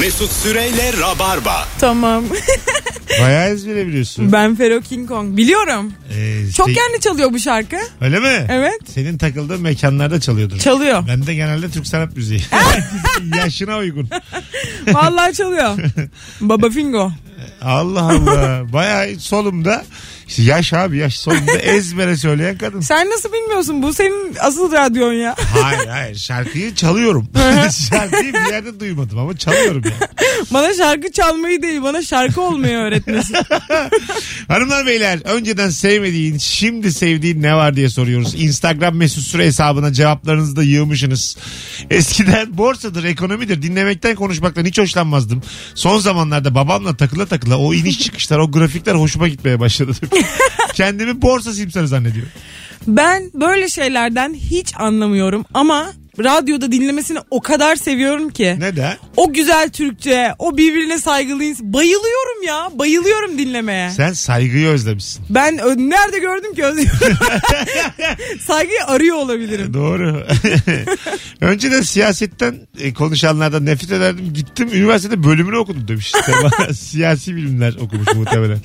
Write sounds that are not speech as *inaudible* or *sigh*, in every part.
Mesut Süreyle Rabarba. Tamam. *laughs* Bayağı ezbere biliyorsun. ben Fero King Kong. Biliyorum. Ee, Çok kendi çalıyor bu şarkı. Öyle mi? Evet. Senin takıldığın mekanlarda çalıyordur. Çalıyor. Ben de genelde Türk sanat müziği. *laughs* *laughs* Yaşına uygun. Vallahi çalıyor. Baba Fingo. Allah Allah. Bayağı solumda yaş abi yaş solumda *laughs* ezbere söyleyen kadın. Sen nasıl bilmiyorsun? Bu senin asıl radyon ya. Hayır hayır şarkıyı çalıyorum. *laughs* şarkıyı bir yerde duymadım ama çalıyorum yani. *laughs* Bana şarkı çalmayı değil bana şarkı olmayı öğretmesin. Hanımlar beyler önceden sevmediğin şimdi sevdiğin ne var diye soruyoruz. Instagram mesut süre hesabına cevaplarınızı da yığmışsınız. Eskiden borsadır ekonomidir dinlemekten konuşmaktan hiç hoşlanmazdım. Son zamanlarda babamla takıla takıla o iniş çıkışlar o grafikler hoşuma gitmeye başladı. *laughs* Kendimi borsa simsarı zannediyorum. Ben böyle şeylerden hiç anlamıyorum ama radyoda dinlemesini o kadar seviyorum ki. Neden? O güzel Türkçe, o birbirine saygılı ins- Bayılıyorum ya. Bayılıyorum dinlemeye. Sen saygıyı özlemişsin. Ben ö- nerede gördüm ki özlüyorum. *laughs* Saygıyı arıyor olabilirim. Doğru. *laughs* Önceden siyasetten e, konuşanlardan nefret ederdim. Gittim üniversitede bölümünü okudum demiş. *laughs* Bana Siyasi bilimler okumuş muhtemelen.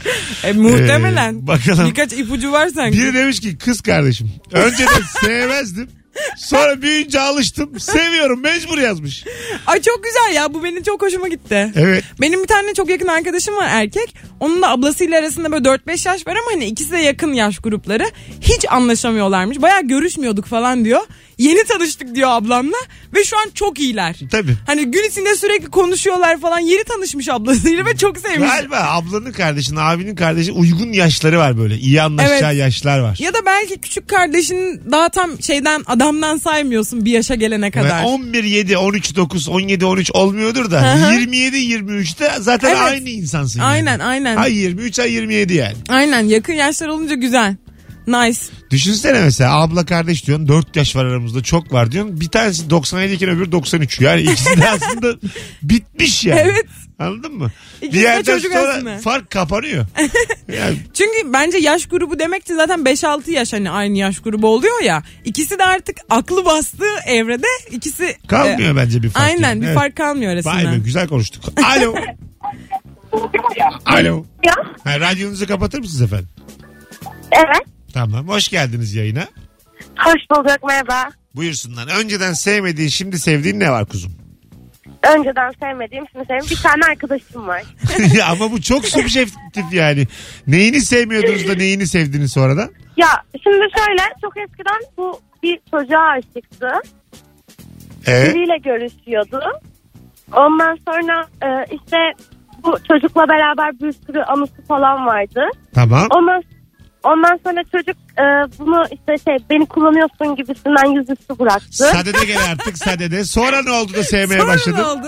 E, muhtemelen. Ee, bakalım. Birkaç ipucu var sanki. Biri demiş ki kız kardeşim. Önceden sevmezdim. Sonra büyüyünce alıştım. Seviyorum mecbur yazmış. Ay çok güzel ya bu benim çok hoşuma gitti. Evet. Benim bir tane çok yakın arkadaşım var erkek. Onun da ablasıyla arasında böyle 4-5 yaş var ama hani ikisi de yakın yaş grupları. Hiç anlaşamıyorlarmış. Baya görüşmüyorduk falan diyor. Yeni tanıştık diyor ablamla ve şu an çok iyiler. Tabii. Hani gün içinde sürekli konuşuyorlar falan. Yeni tanışmış ablasıyla ve çok sevmiş. Galiba ablanın kardeşinin abinin kardeşi uygun yaşları var böyle. İyi anlaşacağı Evet. yaşlar var. Ya da belki küçük kardeşin daha tam şeyden adamdan saymıyorsun bir yaşa gelene kadar. Ve 11 7 13 9 17 13 olmuyordur da Hı hı. 27 23'te zaten Evet. aynı insansın. yani. Aynen aynen. Ay 23 ay 27 yani. Aynen yakın yaşlar olunca güzel. Nice. Düşünsene mesela abla kardeş diyorsun 4 yaş var aramızda çok var diyorsun. Bir tanesi 97 iken öbürü 93. Yani ikisi de aslında *laughs* bitmiş yani. Evet. Anladın mı? İkisi bir de yerden çocuk sonra aslında. fark kapanıyor. *laughs* yani Çünkü bence yaş grubu demek ki zaten 5-6 yaş hani aynı yaş grubu oluyor ya. İkisi de artık aklı bastığı evrede ikisi kalmıyor e, bence bir fark. Aynen yani. bir Evet. fark kalmıyor Vay arasında. be güzel konuştuk. Alo. *laughs* Alo. Ya. Ha, radyonuzu kapatır mısınız efendim? Evet. Tamam. Hoş geldiniz yayına. Hoş bulduk merhaba. Buyursunlar. Önceden sevmediğin şimdi sevdiğin ne var kuzum? Önceden sevmediğim şimdi sevdiğim bir tane arkadaşım var. *laughs* Ama bu çok subjektif yani. Neyini sevmiyordunuz da neyini sevdiniz sonradan? Ya şimdi şöyle çok eskiden bu bir çocuğa aşıktı. Evet. Biriyle görüşüyordu. Ondan sonra e, işte bu çocukla beraber bir sürü anısı falan vardı. Tamam. Ondan Ondan sonra çocuk e, bunu işte şey beni kullanıyorsun gibisinden yüzüstü bıraktı. Sadede gel artık sadede. Sonra ne oldu da sevmeye Sonra ne başladın? oldu?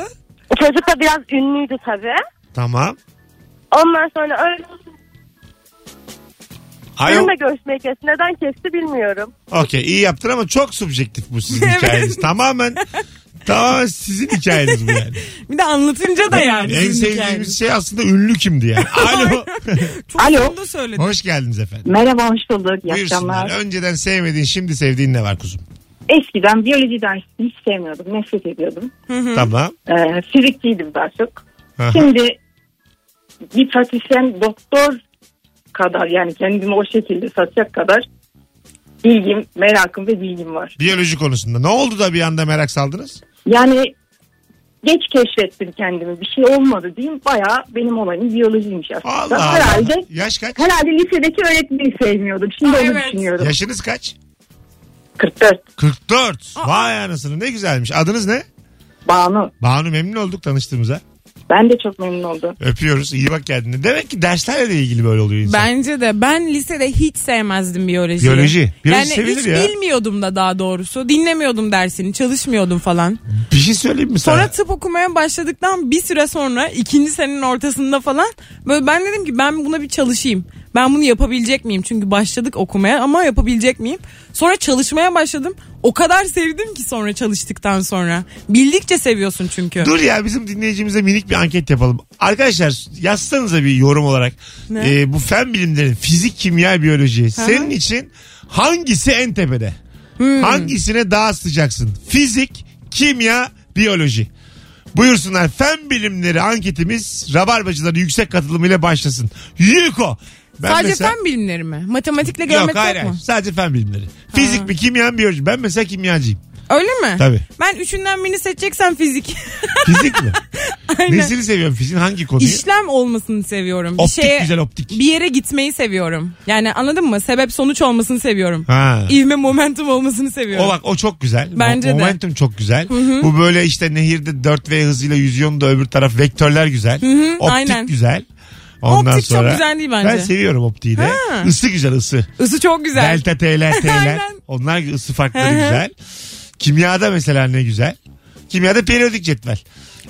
Çocuk da biraz ünlüydü tabii. Tamam. Ondan sonra öyle Alo. benimle görüşmeyi kesti. Neden kesti bilmiyorum. Okey iyi yaptın ama çok subjektif bu sizin *laughs* Evet. hikayeniz. Tamamen tamamen sizin hikayeniz bu yani. *laughs* Bir de anlatınca da yani. en sizin sevdiğimiz şey aslında ünlü kimdi yani. *laughs* Alo. Çok Alo. sonunda söyledim. Hoş geldiniz efendim. Merhaba hoş bulduk. İyi Buyursunlar. akşamlar. Önceden sevmediğin şimdi sevdiğin ne var kuzum? Eskiden biyoloji dersini hiç sevmiyordum. Nefret ediyordum. Tamam. Ee, fizikçiydim daha çok. Aha. Şimdi bir pratisyen doktor kadar yani kendimi o şekilde satacak kadar bilgim, merakım ve bilgim var. Biyoloji konusunda. Ne oldu da bir anda merak saldınız? Yani geç keşfettim kendimi. Bir şey olmadı diyeyim. Bayağı benim olayım biyolojiymiş aslında. Allah Allah. herhalde Yaş kaç? herhalde lisedeki öğretmeni sevmiyordum. Şimdi Aa, onu evet. düşünüyorum. Yaşınız kaç? 44. 44. Vay anasını ne güzelmiş. Adınız ne? Banu. Banu memnun olduk tanıştığımıza. Ben de çok memnun oldum. Öpüyoruz. İyi bak kendine. Demek ki derslerle de ilgili böyle oluyor insan. Bence de ben lisede hiç sevmezdim biyolojiyi. Biyoloji. Biyoloji yani sevilir hiç ya. bilmiyordum da daha doğrusu. Dinlemiyordum dersini, çalışmıyordum falan. Bir şey söyleyeyim mi sana? Sonra tıp okumaya başladıktan bir süre sonra ikinci senenin ortasında falan böyle ben dedim ki ben buna bir çalışayım. Ben bunu yapabilecek miyim? Çünkü başladık okumaya ama yapabilecek miyim? Sonra çalışmaya başladım. O kadar sevdim ki sonra çalıştıktan sonra. Bildikçe seviyorsun çünkü. Dur ya bizim dinleyicimize minik bir anket yapalım. Arkadaşlar yazsanıza bir yorum olarak. Ee, bu fen bilimleri fizik, kimya, biyoloji. Senin için hangisi en tepede? Hmm. Hangisine daha sıcaksın? Fizik, kimya, biyoloji. Buyursunlar fen bilimleri anketimiz Rabarbacıların yüksek katılımıyla başlasın. Yuko. Ben Sadece mesela- fen bilimleri mi? Matematikle Yok görmek yok, hayır, hayır. mu? Sadece fen bilimleri. Fizik mi kimya mı biyoloji. Ben mesela kimyacıyım. Öyle mi? Tabii. Ben üçünden birini seçeceksen fizik. *laughs* Fizik mi? *laughs* Aynen. Nesini seviyorum fiziğin hangi konuyu? İşlem olmasını seviyorum. Bir Optik şeye, güzel optik. Bir yere gitmeyi seviyorum. Yani anladın mı? Sebep sonuç olmasını seviyorum. Ha. İvme momentum olmasını seviyorum. O bak o çok güzel. Bence de. Momentum çok güzel. Bu böyle işte nehirde 4V hızıyla yüzüyorsun da öbür taraf vektörler güzel. Optik aynen. güzel. Ondan Optik çok sonra, güzel değil bence. Ben seviyorum optiği de. Ha. Isı güzel ısı. Isı çok güzel. Delta T'ler *laughs* T'ler. Onlar ısı farkları güzel. Kimyada mesela ne güzel. Kimyada periyodik cetvel.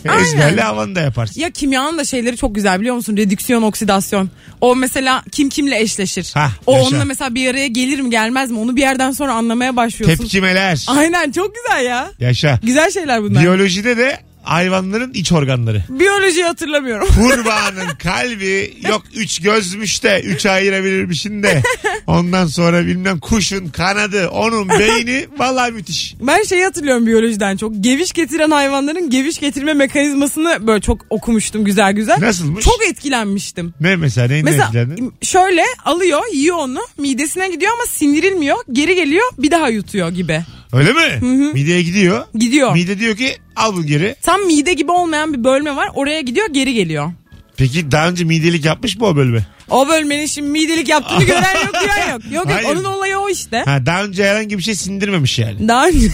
Aynen. Ezberle havanı da yaparsın. Ya kimyanın da şeyleri çok güzel biliyor musun? Redüksiyon, oksidasyon. O mesela kim kimle eşleşir. Hah, o yaşa. onunla mesela bir araya gelir mi gelmez mi? Onu bir yerden sonra anlamaya başlıyorsun. Tepkimeler. Aynen çok güzel ya. Yaşa. Güzel şeyler bunlar. Biyolojide de hayvanların iç organları. Biyolojiyi hatırlamıyorum. *laughs* Kurbağanın kalbi yok üç gözmüş de üç ayırabilirmişin de. Ondan sonra bilmem kuşun kanadı onun beyni vallahi müthiş. Ben şeyi hatırlıyorum biyolojiden çok. Geviş getiren hayvanların geviş getirme mekanizmasını böyle çok okumuştum güzel güzel. Nasılmış? Çok etkilenmiştim. Ne mesela neyin Mesela etkilendin? şöyle alıyor yiyor onu midesine gidiyor ama sindirilmiyor geri geliyor bir daha yutuyor gibi. Öyle mi? Mideye gidiyor. Gidiyor. Mide diyor ki al bu geri. Tam mide gibi olmayan bir bölme var oraya gidiyor geri geliyor. Peki daha önce midelik yapmış mı o bölümü? O bölmenin şimdi midelik yaptığını gören yok *laughs* duyan yok. Yok yok Hayır. onun olayı o işte. Ha, daha önce herhangi bir şey sindirmemiş yani. Daha önce *laughs*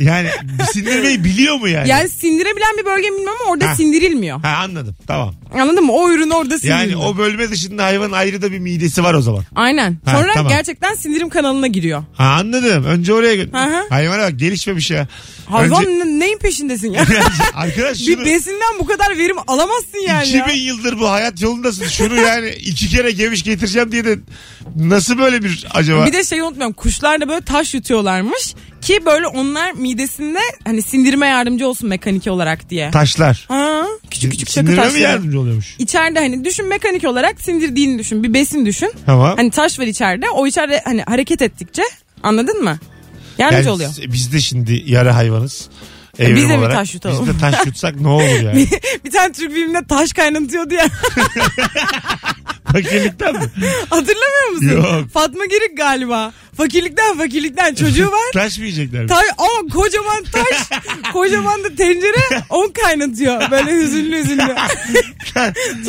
Yani sindirmeyi biliyor mu yani? yani sindirebilen bir bölge bilmem ama orada Ha. sindirilmiyor. Ha anladım tamam. Anladın mı? O ürün orada sindirilmiyor. Yani o bölme dışında hayvanın ayrı da bir midesi var o zaman. Aynen. Ha, Sonra tamam. gerçekten sindirim kanalına giriyor. Ha anladım. Önce oraya gö- Hı hı. Hayvana bak gelişmemiş ya. Hayvan Önce- ne- neyin peşindesin *laughs* ya? Arkadaş bir şunu besinden bu kadar verim alamazsın yani 2000 ya. yıldır bu hayat yolundasın. Şunu yani iki kere geviş getireceğim diye de nasıl böyle bir acaba? Bir de şeyi unutmuyorum. Kuşlar da böyle taş yutuyorlarmış ki böyle onlar midesinde hani sindirime yardımcı olsun mekanik olarak diye. Taşlar. Ha, küçük küçük çakı Sindirime mi taşları. yardımcı oluyormuş? İçeride hani düşün mekanik olarak sindirdiğini düşün. Bir besin düşün. Tamam. Hani taş var içeride. O içeride hani hareket ettikçe anladın mı? Yardımcı oluyor. Biz de şimdi yarı hayvanız. Evrim biz de mi olarak. taş yutalım? Biz de taş yutsak ne olur yani? *laughs* bir tane Türk filminde taş kaynatıyordu ya. *laughs* Fakirlikten mi? Hatırlamıyor musun? Yok. Fatma Girik galiba. Fakirlikten fakirlikten çocuğu var. *laughs* Taş mı yiyecekler? mi? Taş, ama kocaman taş, kocaman da tencere on kaynatıyor. Böyle hüzünlü hüzünlü.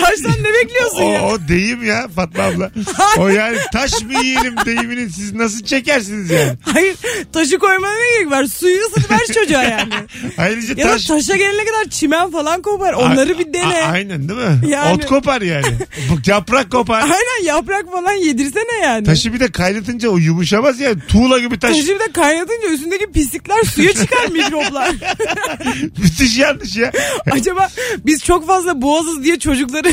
Taştan ne bekliyorsun o, ya? o deyim ya Fatma abla. o yani taş mı yiyelim deyimini siz nasıl çekersiniz yani? Hayır taşı koymana ne gerek var? Suyu ısıtıver çocuğa yani. Ayrıca Ya da taş... taşa gelene kadar çimen falan kopar. Onları bir A- dene. aynen değil mi? Yani- Ot kopar yani. *laughs* Yaprak kopar. Aynen yaprak falan yedirsene yani. Taşı bir de kaynatınca o yumuşamaz ya. Tuğla gibi taş. Taşı bir de kaynatınca üstündeki pislikler suya çıkar mikroplar. *laughs* Müthiş yanlış ya. *laughs* Acaba biz çok fazla boğazız diye çocukları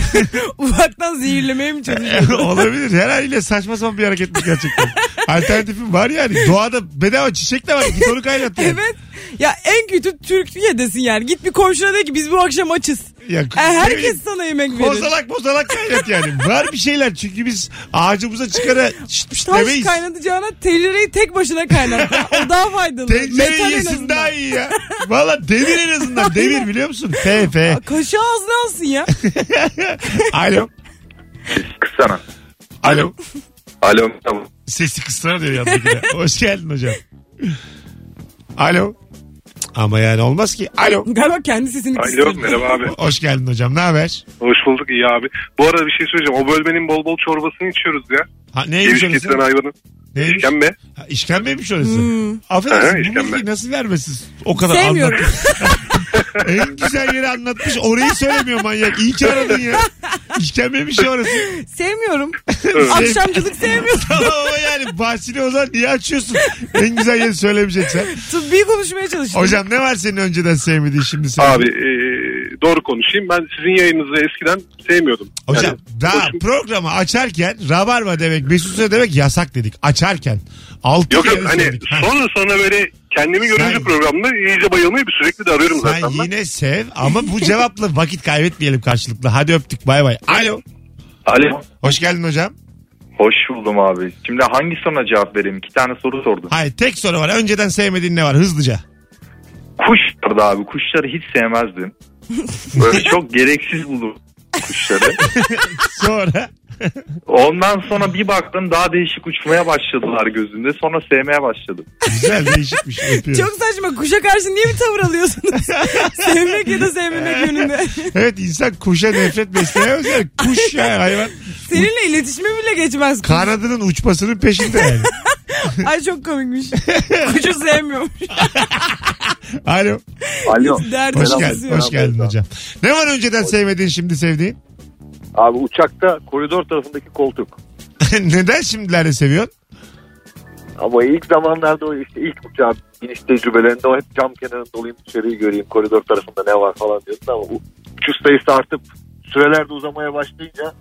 ufaktan zehirlemeye mi çalışıyoruz? Olabilir. Her haliyle saçma sapan bir hareketmiş gerçekten. Alternatifim var yani. Doğada bedava çiçek de var. Git onu kaynat yani. evet. Ya en kötü Türkiye'desin yani. Git bir komşuna de ki biz bu akşam açız. Ya, E, ne herkes sana yemek verir. Bozalak bozalak kaynat yani. Var bir şeyler çünkü biz ağacımıza çıkara şşt şşt Taş demeyiz. kaynatacağına tencereyi tek başına kaynat. *laughs* o daha faydalı. Metal Tencere en yesin daha iyi ya. Valla demir en azından. Demir biliyor musun? F F. Kaşığı ağzına alsın ya. *laughs* Alo. Kıssana. Alo. Alo tamam. Sesi kıssana diyor yandakine. *laughs* Hoş geldin hocam. Alo. Ama yani olmaz ki. Alo. *laughs* Galiba kendi sesini Alo kıstırdı. merhaba abi. *laughs* Hoş geldin hocam. Ne haber? Hoş bulduk iyi abi. Bu arada bir şey söyleyeceğim. O bölmenin bol bol çorbasını içiyoruz ya. Ha, neymiş Geviş getiren orası? hayvanın. Neymiş? İşkembe. Ha, işkembeymiş orası. Hmm. Affedersin Ha, bu işkembe. bilgiyi nasıl vermesiz? O kadar Sevmiyorum. *laughs* *laughs* en güzel yeri anlatmış. Orayı söylemiyor manyak. İyi ki aradın ya. İşkembeymiş ya orası. *laughs* Sevmiyorum. Akşamcılık sevmiyorum. *laughs* Tamam ama yani bahsini o zaman niye açıyorsun? En güzel yeri söylemeyeceksen. Tıbbi konuşmaya çalıştım. Hocam ne var senin önceden sevmediğin şimdi sevdiğin? Abi e, doğru konuşayım. Ben sizin yayınınızı eskiden sevmiyordum. Hocam Yani daha hoşum- programı açarken rabarba demek Mesut demek yasak dedik. Açarken. Altı Yok yok hani sonra sonra böyle kendimi görünce Sen- programda iyice bayılmayı bir sürekli de arıyorum Sen zaten ben. yine sev ama bu cevapla vakit kaybetmeyelim karşılıklı. Hadi öptük bay bay. Alo. Alo. Hoş geldin hocam. Hoş buldum abi. Şimdi hangi soruna cevap vereyim? İki tane soru sordum. Hayır tek soru var. Önceden sevmediğin ne var? Hızlıca. Kuş vardı abi. Kuşları hiç sevmezdim. Böyle *laughs* çok gereksiz buldum kuşları. Sonra Ondan sonra bir baktım daha değişik uçmaya başladılar gözümde. Sonra sevmeye başladım. güzel değişikmiş. Öpüyorum. Çok saçma. Kuşa karşı niye bir tavır alıyorsunuz? *laughs* Sevmek ya da sevmemek yönünde. Evet insan kuşa nefret besleyemez yani. Kuş ya hayvan. Seninle iletişime bile geçmez. kuş. Kanadının uçmasının peşinde yani. *laughs* Ay çok komikmiş. Kuşu sevmiyormuş. Alo. Alo. Hoş yok. hoş geldin hocam. Ne var önceden sevmediğin şimdi sevdiğin? Abi uçakta koridor tarafındaki koltuk. *laughs* Neden şimdilerde seviyorsun? Ama ilk zamanlarda o işte ilk uçağın iniş tecrübelerinde o hep cam kenarında olayım dışarıyı göreyim koridor tarafında ne var falan diyordun ama uçuş sayısı artıp süreler de uzamaya başlayınca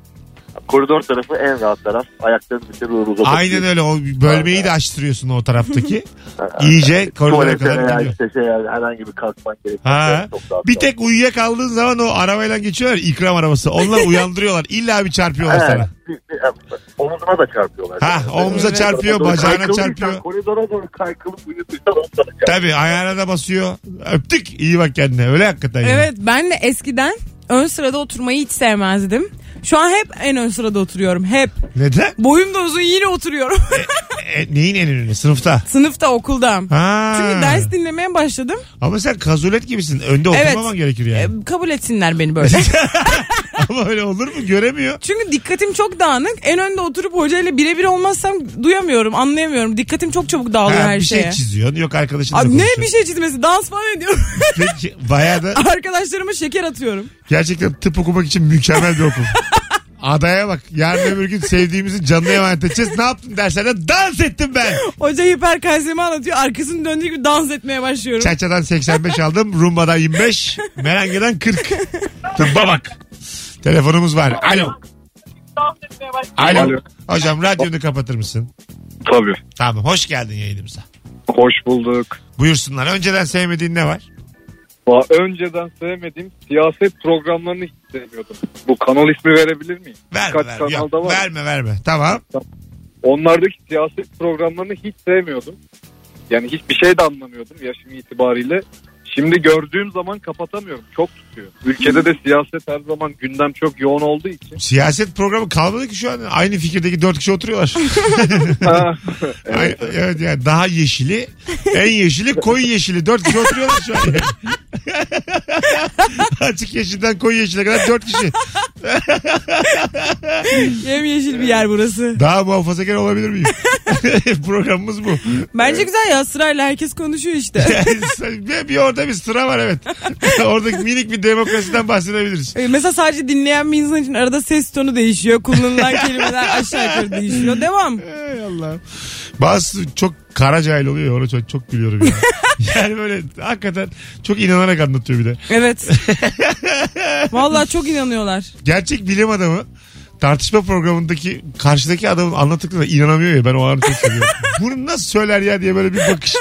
koridor tarafı en rahat taraf. Ayaklarını dışarı doğru uzatabiliyorsun. Aynen öyle. O bölmeyi de açtırıyorsun o taraftaki. *laughs* İyice koridora kadar gidiyor. işte şey yani herhangi bir kalkman gerekiyor. Ha. Bir tek uyuyakaldığın zaman o arabayla geçiyorlar ikram arabası. Onlar *laughs* uyandırıyorlar. İlla bir çarpıyorlar sana. Bir- bir- Omuzuna da çarpıyorlar. Ha, omuza çarpıyor, bacağına çarpıyor. Koridora doğru kaykılıp sana çarpıyor. Tabii ayağına da basıyor. Öptük. İyi bak kendine. Öyle hakikaten. yani. Evet ben de eskiden ön sırada oturmayı hiç sevmezdim. Şu an hep en ön sırada oturuyorum. Hep. Neden? Boyum da uzun yine oturuyorum. E, neyin en önünde? Sınıfta. Sınıfta okulda. Ha. Çünkü ders dinlemeye başladım. Ama sen kazulet gibisin. Önde Evet. oturmaman gerekir yani. E, kabul etsinler beni böyle. *laughs* Ama öyle olur mu? Göremiyor. Çünkü dikkatim çok dağınık. En önde oturup hocayla birebir olmazsam duyamıyorum, anlayamıyorum. Dikkatim çok çabuk dağılıyor Ha, her bir şeye. şey çiziyorsun. Yok arkadaşınla Abi ne konuşuyorsun. bir şey çizmesi? Dans falan ediyorum. Peki bayağı da *laughs* Arkadaşlarıma şeker atıyorum. Gerçekten tıp okumak için mükemmel bir okul. *laughs* Adaya bak. Yarın öbür gün sevdiğimizi canlı emanet edeceğiz. Ne yaptın derslerde? Dans ettim ben. Hoca hiperkalsemi anlatıyor. Arkasını döndüğü gibi dans etmeye başlıyorum. Çaçadan 85 aldım. Rumba'dan 25. Merengeden 40. Tıbba bak. Telefonumuz var. Alo. Alo. Alo. Hocam radyonu kapatır mısın? Tabii. Tamam. Hoş geldin yayınımıza. Hoş bulduk. Buyursunlar. Önceden sevmediğin ne var? Önceden sevmediğim siyaset programlarını hiç sevmiyordum. Bu kanal ismi verebilir miyim? Verme Birkaç verme. Yok, kanalda var. verme verme. Tamam. Onlardaki siyaset programlarını hiç sevmiyordum. Yani hiçbir şey de anlamıyordum yaşım itibariyle. Şimdi gördüğüm zaman kapatamıyorum. Çok tutuyor. Ülkede de siyaset her zaman gündem çok yoğun olduğu için. Siyaset programı kalmadı ki şu an. Aynı fikirdeki dört kişi oturuyorlar. *laughs* *laughs* Ha, evet. evet yani daha yeşili, en yeşili koyu yeşili. Dört kişi oturuyorlar şu an. yani. *laughs* Açık yeşilden koyu yeşile kadar dört kişi. Yemyeşil bir yer burası. Daha muhafazakar olabilir miyim? Programımız bu. Bence güzel ya sırayla herkes konuşuyor işte. bir, bir orada bir sıra var evet. *laughs* Oradaki minik bir demokrasiden bahsedebiliriz. Ee, Mesela sadece dinleyen bir insan için arada ses tonu değişiyor. Kullanılan *laughs* kelimeler aşağı yukarı değişiyor. Devam. Ey Allah. Bazısı çok kara cahil oluyor. Ona çok, çok gülüyorum ya. *laughs* yani böyle hakikaten çok inanarak anlatıyor bir de. Evet. Vallahi çok inanıyorlar. Gerçek bilim adamı tartışma programındaki karşıdaki adamın anlattıklarına inanamıyor ya ben o anı çok seviyorum. *laughs* Bunu nasıl söyler ya diye böyle bir bakış.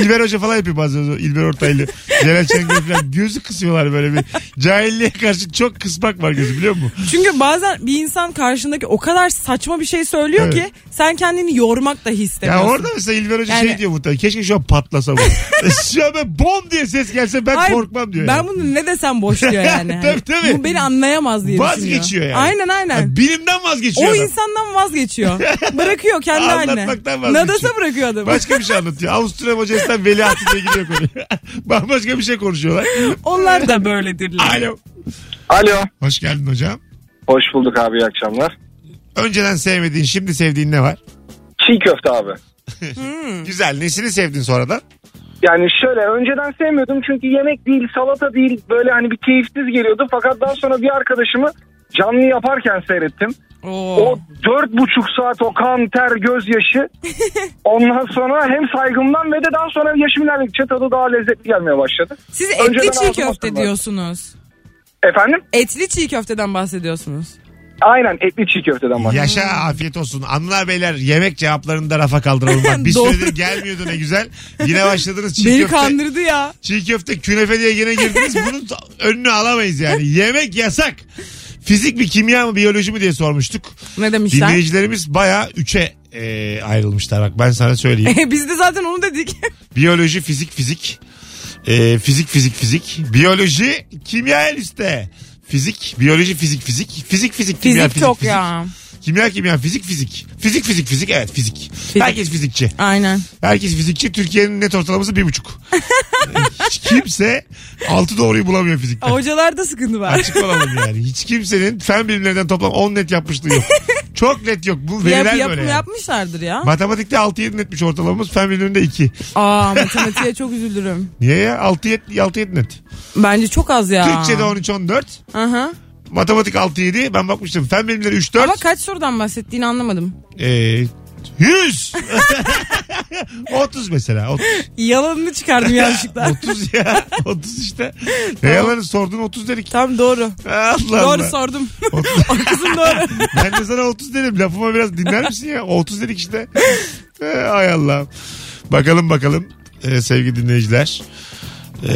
İlber Hoca falan yapıyor bazen o İlber Ortaylı. Celal Şengör falan gözü kısıyorlar böyle bir. Cahilliğe karşı çok kısmak var gözü biliyor musun? Çünkü bazen bir insan karşındaki o kadar saçma bir şey söylüyor Evet. ki sen kendini yormak dahi Ya istemiyorsun. orada mesela İlber Hoca Yani- şey diyor muhtemelen. Keşke şu an patlasa bu. *laughs* şu an ben bom diye ses gelse ben Hayır, korkmam diyor. Ben yani. bunu ne desem boş diyor *laughs* yani. Tabii, tabii. Bu beni anlayamaz diye Vazgeçiyor düşünüyor. yani. Aynen aynen. Ya bilimden vazgeçiyor o adam. insandan vazgeçiyor. *laughs* Bırakıyor kendi haline. Anlatmaktan vazgeçiyor. Nadasa bırakıyor adamı. Başka bir şey anlatıyor. Avusturya Macaristan veliahtı diye gidiyor konu. *laughs* Bambaşka bir şey konuşuyorlar. Onlar da böyledirler. Alo. Alo. Hoş geldin hocam. Hoş bulduk abi iyi akşamlar. Önceden sevmediğin şimdi sevdiğin ne var? Çiğ köfte abi. *laughs* Güzel. Nesini sevdin sonradan? Yani şöyle önceden sevmiyordum çünkü yemek değil salata değil böyle hani bir keyifsiz geliyordu. Fakat daha sonra bir arkadaşımı canlı yaparken seyrettim. Oo. O dört buçuk saat o kan ter gözyaşı *laughs* ondan sonra hem saygımdan ve de daha sonra yaşım ilerledikçe tadı daha lezzetli gelmeye başladı. Siz Önceden etli çiğ ağzıma köfte diyorsunuz. Efendim? Etli çiğ köfteden bahsediyorsunuz. Aynen etli çiğ köfteden bahsediyorum. Yaşa afiyet olsun. Anılar beyler yemek cevaplarını da rafa kaldıralım. Bak, bir *laughs* Doğru. süredir gelmiyordu ne güzel. Yine başladınız çiğ Beni köfte. kandırdı ya. Çiğ köfte künefe diye gene girdiniz. Bunun önünü alamayız yani. Yemek yasak. Fizik mi kimya mı biyoloji mi diye sormuştuk. Ne demişler? Dinleyicilerimiz baya üçe e, ayrılmışlar bak ben sana söyleyeyim. *laughs* Biz de zaten onu dedik. *laughs* Biyoloji, fizik, fizik. Ee, fizik fizik fizik. Biyoloji kimya en üstte. Fizik, biyoloji, fizik, fizik. Fizik, fizik, kimya, Fizik fizik, çok fizik. ya. Kimya, kimya, fizik, fizik. Fizik, fizik, fizik. Evet fizik. Herkes fizikçi. Aynen. Herkes fizikçi. Türkiye'nin net ortalaması bir buçuk. *laughs* Hiç kimse altı doğruyu bulamıyor fizikte. Hocalarda sıkıntı var. Açık olalım yani. Hiç kimsenin fen bilimlerinden toplam 10 net yapmışlığı yok. *laughs* Çok net yok. Bu veriler Yap, böyle yapım yani. yapmışlardır ya. Matematikte 6-7 netmiş ortalamamız. Fen bilimlerinde 2. Aa *laughs* matematiğe çok üzülürüm. Niye ya? 6-7 6-7 net. Bence çok az ya. Türkçe'de 13-14. Aha. Matematik 6-7. Ben bakmıştım. Fen bilimleri 3-4. Ama kaç sorudan bahsettiğini anlamadım. Ee, 100. 30 *laughs* mesela. 30, Yalanını çıkardım yanlışlıkla. *laughs* 30 ya. 30 işte. Ne yalanı sordun 30 dedik. Tam doğru. Allah Doğru Allah. sordum. *laughs* 30. o kısım doğru. ben de sana 30 dedim. Lafıma biraz dinler misin ya? 30 dedik işte. Ee, ay Allah. Bakalım bakalım ee, sevgili dinleyiciler. Ee,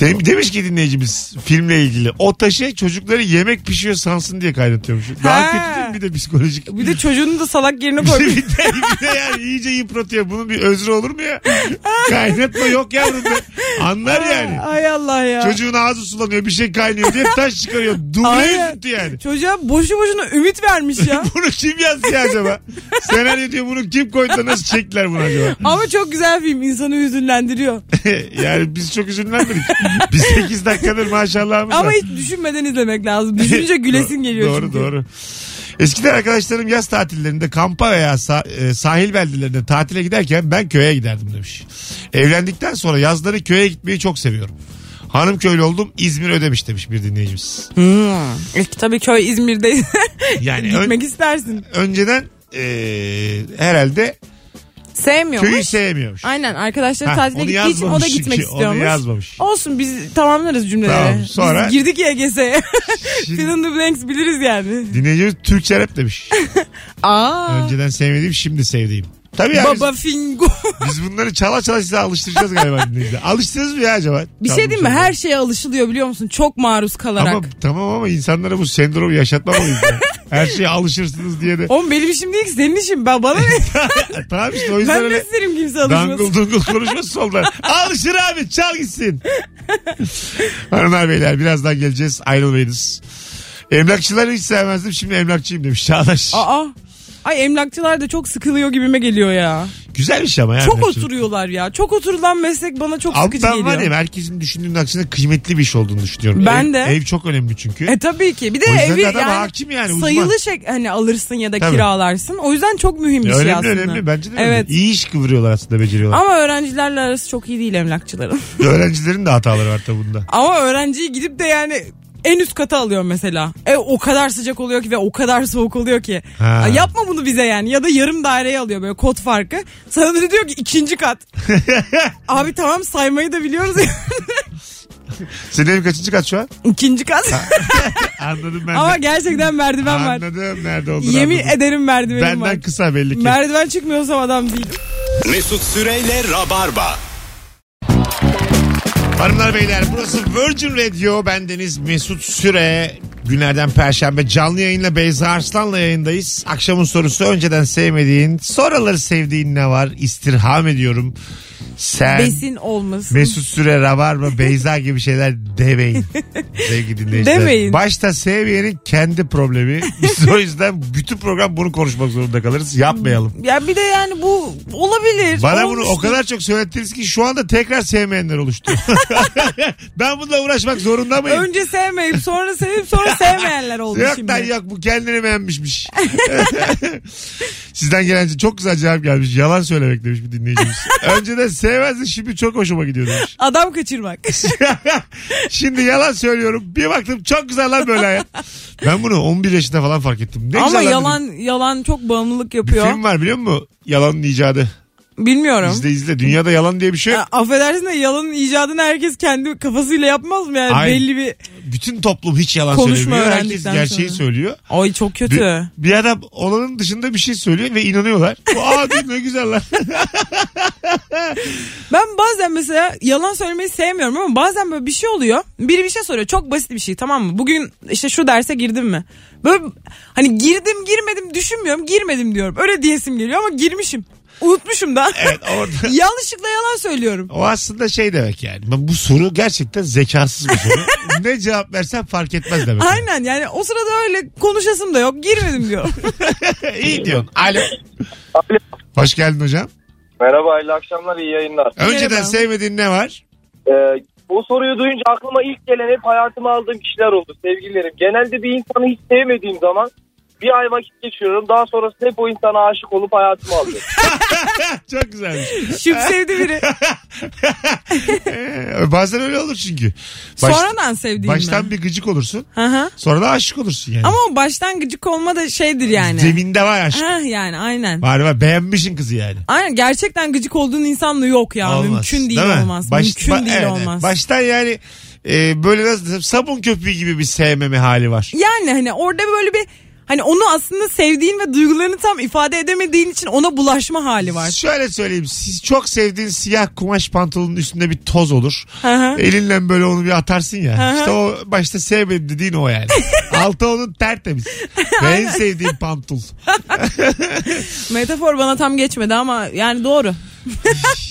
de- demiş ki dinleyicimiz filmle ilgili. O taşı çocukları yemek pişiyor sansın diye kaynatıyormuş. Daha Ha. kötü değil mi bir de psikolojik. Bir de çocuğunu da salak yerine *laughs* bir de, koymuş. bir de, yani iyice yıpratıyor. Bunun bir özrü olur mu ya? Kaynatma yok yavrum be. Anlar yani. Ay Allah ya. Çocuğun ağzı sulanıyor bir şey kaynıyor diye taş çıkarıyor. Duble Aynen. üzüntü yani. Çocuğa boşu boşuna ümit vermiş ya. *laughs* bunu kim yazdı ya acaba? Senaryo diyor bunu kim koydu da nasıl çektiler bunu acaba? Ama çok güzel film insanı hüzünlendiriyor. *laughs* yani biz çok üzülmedik. *laughs* Biz 8 dakikadır maşallahımız Ama hiç düşünmeden izlemek lazım. Düşününce *laughs* gülesin geliyor Doğru çünkü. doğru. Eskiden arkadaşlarım yaz tatillerinde kampa veya sa- e, sahil beldelerinde tatile giderken ben köye giderdim demiş. Evlendikten sonra yazları köye gitmeyi çok seviyorum. Hanım köylü oldum İzmir ödemiş demiş bir dinleyicimiz. Hmm. E, tabii köy İzmir'de Yani *laughs* ön- gitmek istersin. önceden e, herhalde Sevmiyormuş. köyü sevmiyormuş. Aynen arkadaşlar Ha, tatile onu gittiği için o da yazmamış gitmek çünkü, onu istiyormuş. yazmamış. Olsun biz tamamlarız cümleleri. Tamam, sonra- Biz girdik ya GS'ye. Şimdi- *laughs* Fill in the blanks biliriz yani. Dinleyicimiz Türkçe rap demiş. *laughs* Aa. Önceden sevmediğim şimdi sevdiğim. Tabii ya biz, Baba Fingo. *laughs* biz bunları çala çala size alıştıracağız galiba dinleyiciler. Alıştınız mı ya acaba? Bir şey diyeyim mi? Her şeye alışılıyor biliyor musun? Çok maruz kalarak. Ama tamam ama insanlara bu sendromu yaşatmamalıyız. yani. Her şeye alışırsınız diye de. Oğlum benim işim değil ki senin işin. Ben bana ne? *laughs* tamam işte o yüzden ben de öyle isterim kimse alışmasın. dangıl dungul konuşması soldan. Alışır abi çal gitsin. *laughs* Hanımlar beyler birazdan geleceğiz ayrılmayınız. Emlakçıları hiç sevmezdim şimdi emlakçıyım demiş Çağdaş. Aa. Ay emlakçılar da çok sıkılıyor gibime geliyor ya. Güzel bir şey ama ya. Çok oturuyorlar ya. Çok oturulan meslek bana çok sıkıcı Alttan geliyor. var ya herkesin düşündüğünün aksine kıymetli bir iş olduğunu düşünüyorum. Ben Ev- de. Ev çok önemli çünkü. E tabii ki. Bir de O yüzden evi de adam yani, hakim yani, uzman. sayılı şey hani alırsın ya da Tabii. kiralarsın. O yüzden çok mühim bir Ya şey önemli aslında. önemli bence de öyle. Evet. İyi iş kıvırıyorlar aslında beceriyorlar. Ama öğrencilerle arası çok iyi değil emlakçıların. Öğrencilerin de hataları var tabi bunda. Ama öğrenciyi gidip de yani en üst kata alıyor mesela. E o kadar sıcak oluyor ki ve o kadar soğuk oluyor ki. Ha. Ay, yapma bunu bize yani. Ya da yarım daireye alıyor böyle kod farkı. Sana biri diyor ki ikinci kat. *laughs* Abi tamam saymayı da biliyoruz ya. *laughs* Senin evin kaçıncı kat şu an? ikinci kat. *laughs* Anladım ben Ama de. gerçekten merdiven var. Anladım nerede olduğunu Yemin anladım. ederim merdivenim Benden var. kısa belli ki. Merdiven çıkmıyorsam adam değilim. Mesut Süreyle Rabarba. Hanımlar beyler burası Virgin Radio. Bendeniz Mesut Süre. Günlerden Perşembe canlı yayınla Beyza Arslan'la yayındayız. Akşamın sorusu önceden sevmediğin, sonraları sevdiğin ne var? İstirham ediyorum. Sen Besin olmasın. Mesut Süre, Rabarba, Beyza gibi şeyler demeyin. Sevgili dinleyiciler. Demeyin. Başta sevmeyenin kendi problemi. Biz o yüzden bütün program bunu konuşmak zorunda kalırız. Yapmayalım. Ya bir de yani bu olabilir. Bana bunu olmuştur. o kadar çok söylettiniz ki şu anda tekrar sevmeyenler oluştu. *laughs* ben bununla uğraşmak zorunda mıyım? Önce sevmeyip sonra sevip sonra sevmeyenler oldu Yok şimdi. lan yok bu kendini beğenmişmiş. *laughs* Sizden gelen çok güzel cevap gelmiş. Yalan söylemek demiş bir dinleyicimiz. *laughs* Önceden sevmezdi şimdi çok hoşuma gidiyor demiş. Adam kaçırmak. *laughs* şimdi yalan söylüyorum. Bir baktım çok güzel lan böyle hayat. Ben bunu 11 yaşında falan fark ettim. Ne Ama güzel lan yalan dedim. yalan çok bağımlılık Bir yapıyor. film var biliyor musun? Yalanın icadı. Bilmiyorum. İzle izle. Dünyada yalan diye bir şey yok. Ya, affedersin de yalanın icadını herkes kendi kafasıyla yapmaz mı yani Aynen. belli bir Bütün toplum hiç yalan Konuşma söylemiyor. Herkes öğrendikten gerçeği sonra. söylüyor. Ay çok kötü. Bir, bir adam olanın dışında bir şey söylüyor ve inanıyorlar. *laughs* Aa diyor, ne güzel lan. *laughs* Ben bazen mesela yalan söylemeyi sevmiyorum ama bazen böyle bir şey oluyor. Biri bir şey soruyor. Çok basit bir şey tamam mı? Bugün işte şu derse girdim mi? Böyle hani girdim girmedim düşünmüyorum. Girmedim diyorum. Öyle diyesim geliyor ama girmişim. Unutmuşum da. Evet orada *laughs* Yanlışlıkla yalan söylüyorum. o aslında şey demek yani. Bu soru gerçekten zekasız bir soru. *laughs* ne cevap versen fark etmez demek. Aynen yani o sırada öyle konuşasım da yok. Girmedim diyor. *laughs* İyi diyorsun. Alo. Hoş geldin hocam. Merhaba hayırlı akşamlar iyi yayınlar. Önceden Merhaba. sevmediğin ne var? Ee, bu soruyu duyunca aklıma ilk gelen hep hayatıma aldığım kişiler oldu sevgililerim. Genelde bir insanı hiç sevmediğim zaman bir ay vakit geçiriyorum. Daha sonrasında hep o insana aşık olup hayatıma alıyorum. *laughs* Çok güzelmiş. Şıp sevdi biri. *laughs* Ee, Bazen öyle olur çünkü. Baş- Sonradan sevdiğim baştan mi? bir gıcık olursun. Hı hı. Sonra da aşık olursun yani. Ama o baştan gıcık olma da şeydir yani. Zeminde var aşk. Ha yani aynen. Var var beğenmişsin kızı yani. Aynen gerçekten gıcık olduğun insanla yok ya. Olmaz. Mümkün değil, mi? olmaz. Baş- Mümkün ba- değil evet, olmaz. evet. Baştan yani e, böyle nasıl desem, sabun köpüğü gibi bir sevmeme hali var. Yani hani orada böyle bir hani onu aslında sevdiğin ve duygularını tam ifade edemediğin için ona bulaşma hali var. Şöyle söyleyeyim. Siz çok sevdiğin siyah kumaş pantolonun üstünde bir toz olur. Hı hı. Elinle böyle onu bir atarsın ya. Hı hı. İşte o başta sevmedim dediğin o yani. *laughs* Altı onun tertemiz. Ve en sevdiğim pantul. *laughs* Metafor bana tam geçmedi ama yani doğru.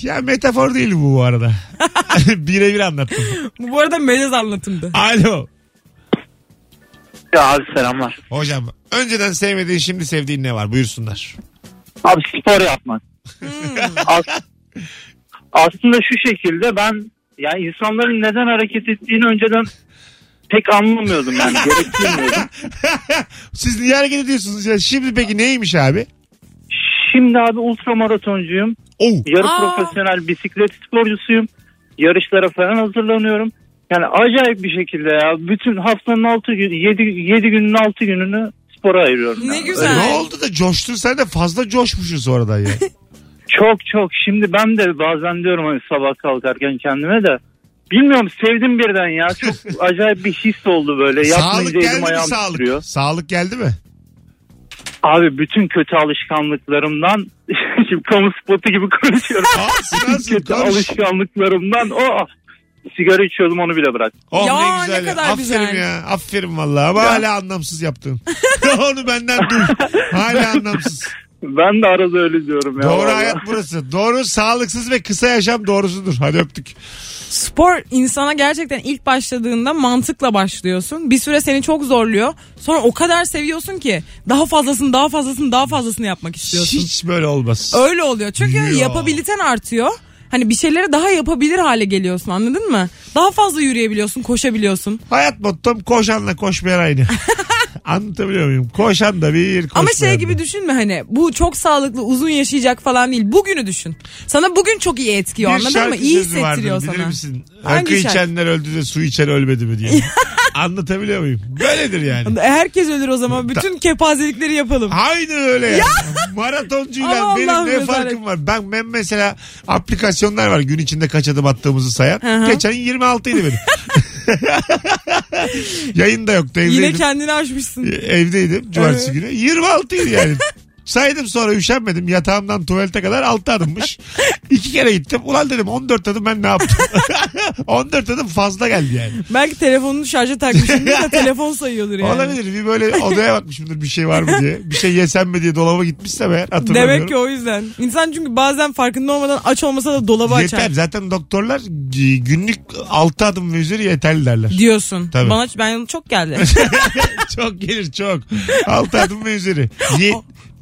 Ya metafor değil bu bu arada. *laughs* Birebir anlattım. Bu bu arada mecaz anlatımdı. Alo. Ya abi selamlar. Hocam önceden sevmediğin şimdi sevdiğin ne var? Buyursunlar. Abi spor yapmak. As- aslında şu şekilde ben yani insanların neden hareket ettiğini önceden pek anlamıyordum yani *laughs* gerektirmiyordum. Siz niye hareket ediyorsunuz ya? Şimdi peki neymiş abi? Şimdi abi ultramaratoncuyum. Oh. Yarı Aa. profesyonel bisiklet sporcusuyum. Yarışlara falan hazırlanıyorum. Yani acayip bir şekilde ya. Bütün haftanın 6 gün 7, 7 günün 6 gününü spora ayırıyorum. Ne yani. güzel. Ne oldu da coştun sen de fazla coşmuşsun sonradan ya. *laughs* Çok çok. Şimdi ben de bazen diyorum hani sabah kalkarken kendime de bilmiyorum sevdim birden ya. Çok *laughs* acayip bir his oldu böyle. sağlık Yapmayınca geldi elim mi ayağım sağlık? titriyor. Sağlık geldi mi? Abi bütün kötü alışkanlıklarımdan *laughs* şimdi kamu spotu gibi konuşuyorum. Alsın kötü konuş. alışkanlıklarımdan o sigara içiyordum onu bile bırak. Oh Ya, ne güzel. ne ya. kadar Aferin güzel. ya. Aferin vallahi ama hala anlamsız yaptın. *laughs* Onu benden duy. Hala anlamsız. Ben de arada öyle diyorum ya. Doğru vallahi. hayat burası. Doğru sağlıksız ve kısa yaşam doğrusudur. Hadi öptük. Spor insana gerçekten ilk başladığında mantıkla başlıyorsun. Bir süre seni çok zorluyor. Sonra o kadar seviyorsun ki daha fazlasını daha fazlasını daha fazlasını yapmak istiyorsun. Hiç böyle olmaz. Öyle oluyor. Çünkü Yo. yapabiliten artıyor. Hani bir şeyleri daha yapabilir hale geliyorsun anladın mı? Daha fazla yürüyebiliyorsun, koşabiliyorsun. Hayat mottom koşanla koşmayan aynı. *laughs* Anlatabiliyor muyum? Koşan da bir Ama şey da. gibi düşünme hani bu çok sağlıklı uzun yaşayacak falan değil. Bugünü düşün. Sana bugün çok iyi etkiyor Bir anladın mı? İyi vardır, hissettiriyor bilir sana. misin? Hangi Rakı şarkı? içenler öldü de su içen ölmedi mi diye. *laughs* Anlatabiliyor muyum? Böyledir yani. Herkes ölür o zaman. Bütün kepazelikleri yapalım. Aynen öyle yani. Maratoncuyla Ama benim Allah'ım ne rezalet. farkım var? Ben, ben mesela aplikasyonlar var gün içinde kaç adım attığımızı sayan. Hı hı. Geçen 26 idi benim. *laughs* Yayında yoktu evdeydim. Yine kendini aşmışsın. Evdeydim cumartesi günü. 26 idi yani. *laughs* Saydım sonra üşenmedim. Yatağımdan tuvalete kadar 6 adımmış. *laughs* İki kere gittim. Ulan dedim 14 adım ben ne yaptım? *laughs* 14 adım fazla geldi yani. Belki telefonunu şarja takmışsındır da *laughs* telefon sayıyordur yani. Olabilir. Bir böyle odaya bakmışımdır bir şey var mı diye. Bir şey yesem mi diye dolaba gitmişsem eğer hatırlamıyorum. Demek ki o yüzden. İnsan çünkü bazen farkında olmadan aç olmasa da dolabı Yeter. açar. Zaten doktorlar günlük 6 adım ve üzeri yeterli derler. Diyorsun. Tabii. Bana ben çok geldi. çok gelir çok. 6 adım ve üzeri. Ye-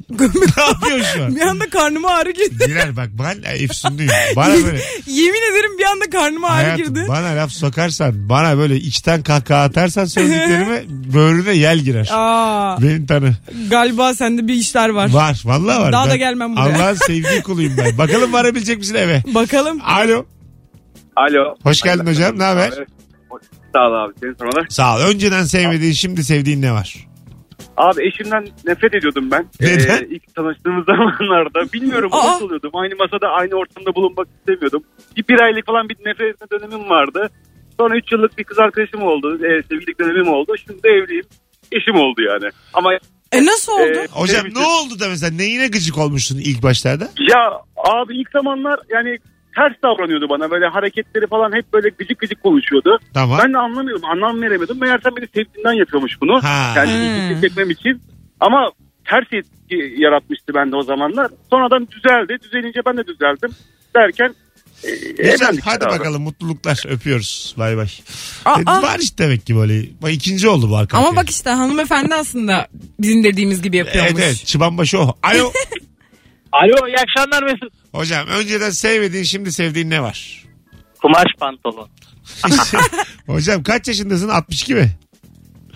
ne yapıyorsun şu an? bir anda karnıma ağrı girdi. Girer bak ben efsunluyum. Bana böyle Yemin ederim bir anda karnıma ağrı hayatım girdi. bana laf sokarsan bana böyle içten kahkaha atarsan söylediklerime *laughs* böğrüne yel girer. Aa, Beni tanı. galiba sende bir işler var. Var vallahi var. Daha da Ben gelmem buraya. Allah'ın sevdiği kuluyum ben. *laughs* Bakalım varabilecek misin eve? Bakalım. Alo. Alo. Hoş geldin hocam. Ne haber? Sağ ol abi. Senin sormalar. Sağ ol. Önceden sevmediğin şimdi sevdiğin ne var? Abi eşimden nefret ediyordum ben. Neden? Ee, ilk tanıştığımız *laughs* zamanlarda. Bilmiyorum Aa. nasıl oluyordum. Aynı masada aynı ortamda bulunmak istemiyordum. Bir, bir aylık falan bir nefret etme dönemim vardı. Sonra 3 yıllık bir kız arkadaşım oldu. E, sevgililik dönemim oldu. Şimdi de evliyim. Eşim oldu yani. Ama E nasıl oldu? e, Hocam ne oldu da mesela neyine gıcık olmuştun ilk başlarda? Ya abi ilk zamanlar yani ters davranıyordu bana. Böyle hareketleri falan hep böyle gıcık gıcık konuşuyordu. Tamam. Ben de anlamıyordum. Anlam veremiyordum. Meğersem beni sevdiğinden yapıyormuş bunu. Ha. Kendimi Hmm. çekmem için. Ama ters etki yaratmıştı bende o zamanlar. Sonradan düzeldi. Düzelince ben de düzeldim. Derken e, Güzel hadi abi. bakalım mutluluklar öpüyoruz. Bay bay. Aa, E, aa. Var işte demek ki böyle. Bak ikinci oldu bu arka Ama arkaya. bak işte hanımefendi aslında bizim dediğimiz gibi yapıyormuş. Evet evet çıban başı o. Alo. *laughs* Alo iyi akşamlar Mesut. Hocam önceden sevmediğin şimdi sevdiğin ne var? Kumaş pantolon. *laughs* Hocam kaç yaşındasın? 62 mi?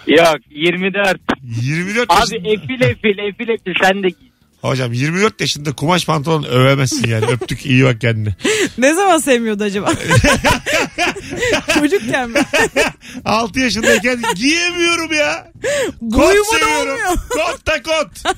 Yok 24. 24 Abi yaşında. efil efil efil efil sen de giy. Hocam 24 yaşında kumaş pantolon övemezsin yani. *laughs* Öptük iyi bak kendine. Ne zaman sevmiyordu acaba? *laughs* Çocukken mi? 6 yaşındayken giyemiyorum ya. Kot Boyuma da seviyorum. olmuyor. Kot da kot.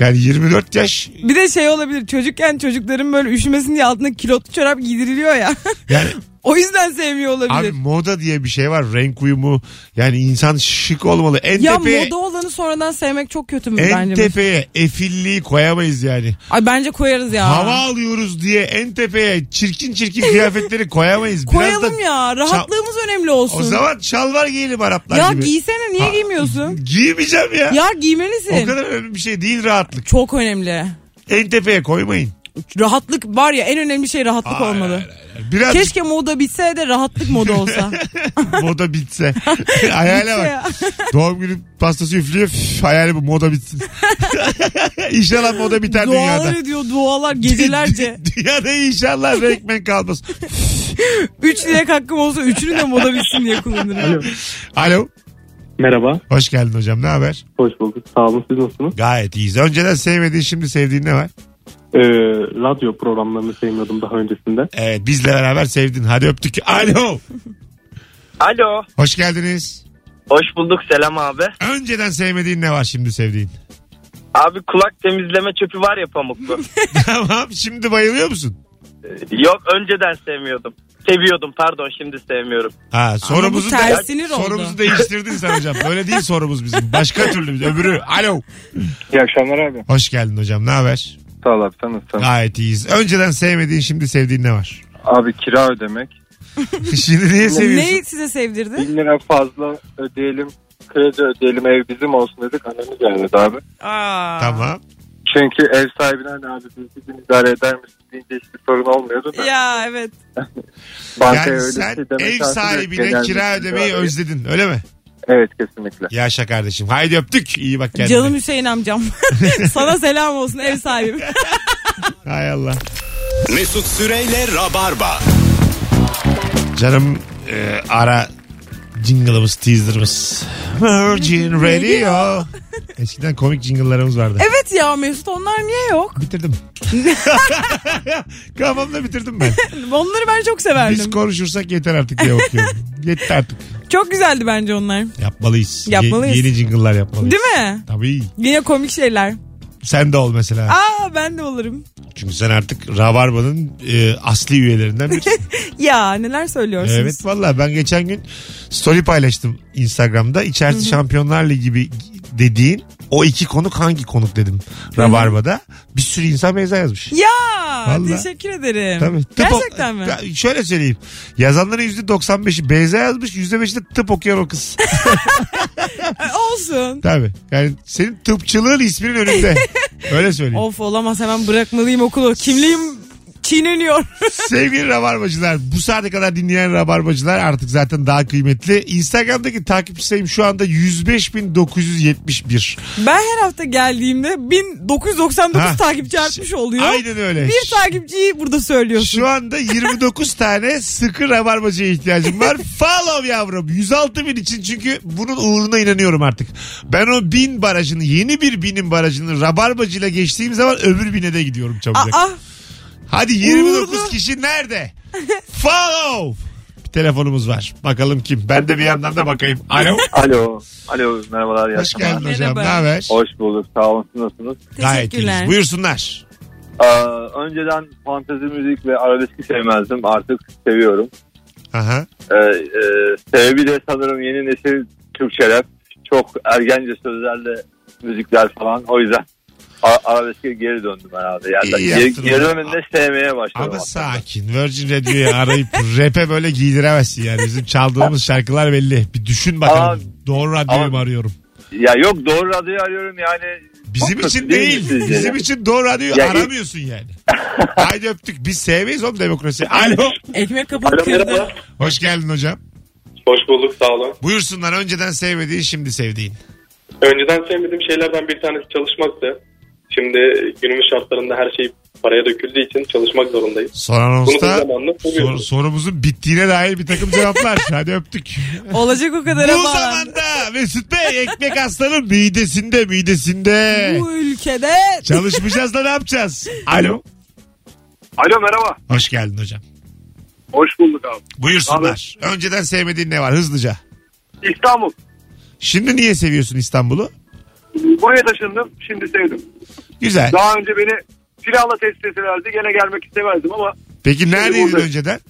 Yani 24 yaş Bir de şey olabilir çocukken çocukların böyle üşümesin diye altına kilotlu çorap giydiriliyor ya. yani *laughs* o yüzden sevmiyor olabilir. abi moda diye bir şey var. Renk uyumu yani insan şık olmalı. En ya tepeye, moda olanı sonradan sevmek çok kötü mü en bence? tepeye efilliği koyamayız yani. Ay bence koyarız ya. Hava alıyoruz diye en tepeye çirkin çirkin *laughs* kıyafetleri koyamayız. Biraz Koyalım da- ya. Rahatlığımız önemli olsun. O zaman şalvar giyelim Araplar ya gibi. giysene niye Ha, giymiyorsun? Giymeyeceğim ya. Ya giymelisin. O kadar önemli bir şey değil rahatlık. Çok önemli. En tepeye koymayın. Rahatlık var ya en önemli şey rahatlık Hayır, olmalı. hayır, hayır. Biraz Keşke moda bitse de rahatlık moda olsa. *laughs* moda bitse. *laughs* Hayale bak. Doğum günü pastası üflüyor. Üf, hayali bu moda bitsin. *laughs* İnşallah moda biter dualar dünyada. ediyor dualar gecelerce. dünyada inşallah renkmen kalmaz. Üç dilek hakkım olsa üçünü de moda bitsin diye kullanırım. Alo. Merhaba. Hoş geldin hocam ne haber? Hoş bulduk. Sağ olun. Siz nasılsınız? Gayet iyiyiz. Önceden sevmediğin şimdi sevdiğin ne var? Ee, radyo programlarını sevmiyordum daha öncesinde. Evet bizle beraber sevdin. Hadi öptük. Alo. Alo. Hoş geldiniz. Hoş bulduk selam abi. Önceden sevmediğin ne var şimdi sevdiğin? Abi kulak temizleme çöpü var ya pamuklu. *laughs* tamam şimdi bayılıyor musun? Yok önceden sevmiyordum. Seviyordum pardon şimdi sevmiyorum. Ha sorumuzu bu ters sinir oldu. sorumuzu değiştirdin sen hocam. Böyle değil sorumuz bizim. Başka türlü. Öbürü. Alo. İyi akşamlar abi. Hoş geldin hocam. Ne haber? Sağ ol abi. Sen nasılsın? Gayet iyiyiz. Önceden sevmediğin şimdi sevdiğin ne var? Abi kira ödemek. *laughs* şimdi niye seviyorsun? Neyi size sevdirdi? 1000 lira fazla ödeyelim. Kredi ödeyelim ev bizim olsun dedik. Annemiz gelmedi abi. Aa. Tamam. Çünkü ev sahibine hani abi biz bizim idare eder misin deyince hiçbir sorun olmuyordu da. Ya *laughs* evet. Bankaya Yani öyle sen şey deme ev sahibine kira ödemeyi idare- özledin öyle mi? Evet kesinlikle. Yaşa kardeşim. Haydi öptük. İyi bak kendine. Canım Hüseyin amcam. *laughs* Sana selam olsun ev sahibim. *laughs* Hay Allah. Mesut Süreyle Rabarba. Canım e, ara jingle'ımız teaser'ımız. Virgin Radio. Eskiden komik jingle'larımız vardı. evet ya Mesut onlar niye yok? Bitirdim. *laughs* Kafamda bitirdim ben. Onları ben çok Biz severdim. konuşursak yeter artık diye bakıyorum. Yeter artık. Çok güzeldi bence onlar. Yapmalıyız. Ye- Yapmalıyız. yeni jingle'lar yapmalıyız. Değil mi? Tabii. Yine komik şeyler. Sen de ol mesela. Aa ben de olurum. Çünkü sen artık Rabarba'nın e, asli üyelerinden birisin. *laughs* Ya neler söylüyorsunuz? evet valla ben geçen gün story paylaştım Instagram'da. İçerisi Şampiyonlar Ligi gibi dediğin o iki konuk hangi konuk dedim Rabarba'da. Bir sürü insan benzer yazmış. Ya Vallahi. teşekkür ederim. Tabii. Tıp Gerçekten mi? Ya şöyle söyleyeyim. Yazanların %95'i Beyza yazmış. %5'i de tıp okuyan o kız. *laughs* E, Olsun. Tabii. Yani senin tıpçılığın isminin önünde. *laughs* Öyle söyleyeyim. Of olamaz hemen bırakmalıyım okulu. Kimliğim çiğneniyor. *laughs* Sevgili rabarbacılar bu saate kadar dinleyen rabarbacılar artık zaten daha kıymetli. Instagram'daki takipçi sayım şu anda 105.971. ben her hafta geldiğimde 1999 Ha. takipçi artmış oluyor. Aynen öyle. Bir takipçiyi burada söylüyorsun. Şu anda 29 *laughs* tane sıkı rabarbacıya ihtiyacım var. Follow yavrum. 106 bin için çünkü bunun uğruna inanıyorum artık. Ben o bin barajını yeni bir binin barajını rabarbacıyla geçtiğim zaman öbür bine de gidiyorum çabucak. Aa, Hadi 29 Uğurlu. kişi nerede? *laughs* Follow. Bir telefonumuz var. Bakalım kim? Ben de bir yandan da bakayım. Alo. Alo. Alo merhabalar. iyi Hoş akşamlar. geldin hocam. Merhaba. Ne haber? Hoş bulduk. Sağ olun. Siz nasılsınız? Gayet teşekkürler. iyiyiz. Buyursunlar. Ee, önceden fantezi müzik ve arabeski sevmezdim. Artık seviyorum. Aha. Ee, e, sebebi de sanırım yeni nesil Türkçe rap. Çok ergence sözlerle müzikler falan. O yüzden arabeske geri döndüm herhalde. Yani İyi geri, yaptın geri dönümünde sevmeye başladım. Ama aslında. sakin. Virgin Radio'yu arayıp *laughs* rap'e böyle giydiremezsin yani. Bizim çaldığımız şarkılar belli. Bir düşün bakalım. Ama- Doğru radyoyu ama- mu arıyorum? Ya yok doğru radyoyu arıyorum yani. Bizim Çok için kötü değil değil. mi sizce Bizim için doğru radyoyu Ya- aramıyorsun yani. *laughs* Haydi öptük. Biz sevmeyiz oğlum demokrasi. Alo. Ekmek kapalı kırdı. Hoş geldin hocam. Hoş bulduk sağ olun. Buyursunlar önceden sevmediğin şimdi sevdiğin. Önceden sevmediğim şeylerden bir tanesi çalışmaktı. Şimdi günümüz şartlarında her şey paraya döküldüğü için çalışmak zorundayım. Son anonsta sor- sorumuzun bittiğine dair bir takım cevaplar. *laughs* Hadi öptük. Olacak o kadar Bu ama. zamanda Mesut Bey ekmek aslanın midesinde midesinde. Bu ülkede Çalışmayacağız da ne yapacağız? Alo. Alo merhaba. Hoş geldin hocam. Hoş bulduk abi. Buyursunlar. Önceden sevmediğin ne var hızlıca? İstanbul. Şimdi niye seviyorsun İstanbul'u? Buraya taşındım. Şimdi sevdim. Güzel. Daha önce beni silahla test etselerdi gene gelmek istemezdim ama Peki neredeydin burada. önceden?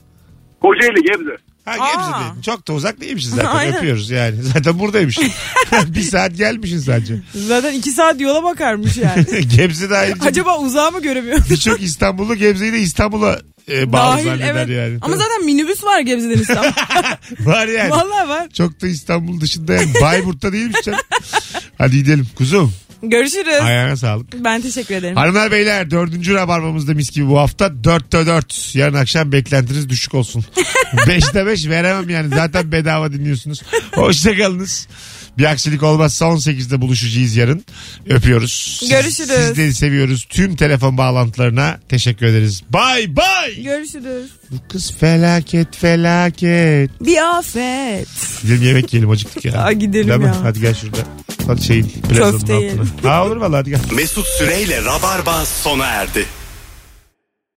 Kocaeli Gebze. Ha. Gebze'deydin. Çok da uzak değilmişsin zaten. *laughs* Aynen. Öpüyoruz yani. *laughs* Zaten buradaymışsın. *laughs* bir saat gelmişsin sadece. zaten iki saat yola bakarmış yani. Gebze'de ayrıca Acaba uzağı mı göremiyor? birçok İstanbullu Gebze'yi de İstanbul'a e, bağlı Dahil zanneder evet. yani. Ama zaten minibüs var Gebze'den İstanbul. *laughs* Var yani. Vallahi var. Çok da İstanbul dışında yani. Bayburt'ta değilmiş canım. Hadi gidelim. Kuzum Görüşürüz. ayağına sağlık. Ben teşekkür ederim. Hanımlar beyler dördüncü rabarbamızda mis gibi bu hafta. Dörtte dört. Yarın akşam beklentiniz düşük olsun. *laughs* Beşte beş veremem yani. Zaten bedava dinliyorsunuz. Hoşçakalınız. Bir aksilik olmazsa 18'de buluşacağız yarın. Öpüyoruz. Siz- Görüşürüz. Sizleri seviyoruz. Tüm telefon bağlantılarına teşekkür ederiz. Bay bay. Görüşürüz. Bu kız felaket felaket. Bir afet. Gidelim yemek yiyelim acıktık ya. *laughs* Aa, gidelim Değil mi? ya. Hadi gel şurada. Hadi şeyin plazanın Köfte altına. yiyelim. Ha olur valla hadi gel. Mesut Süreyle Rabarba sona erdi.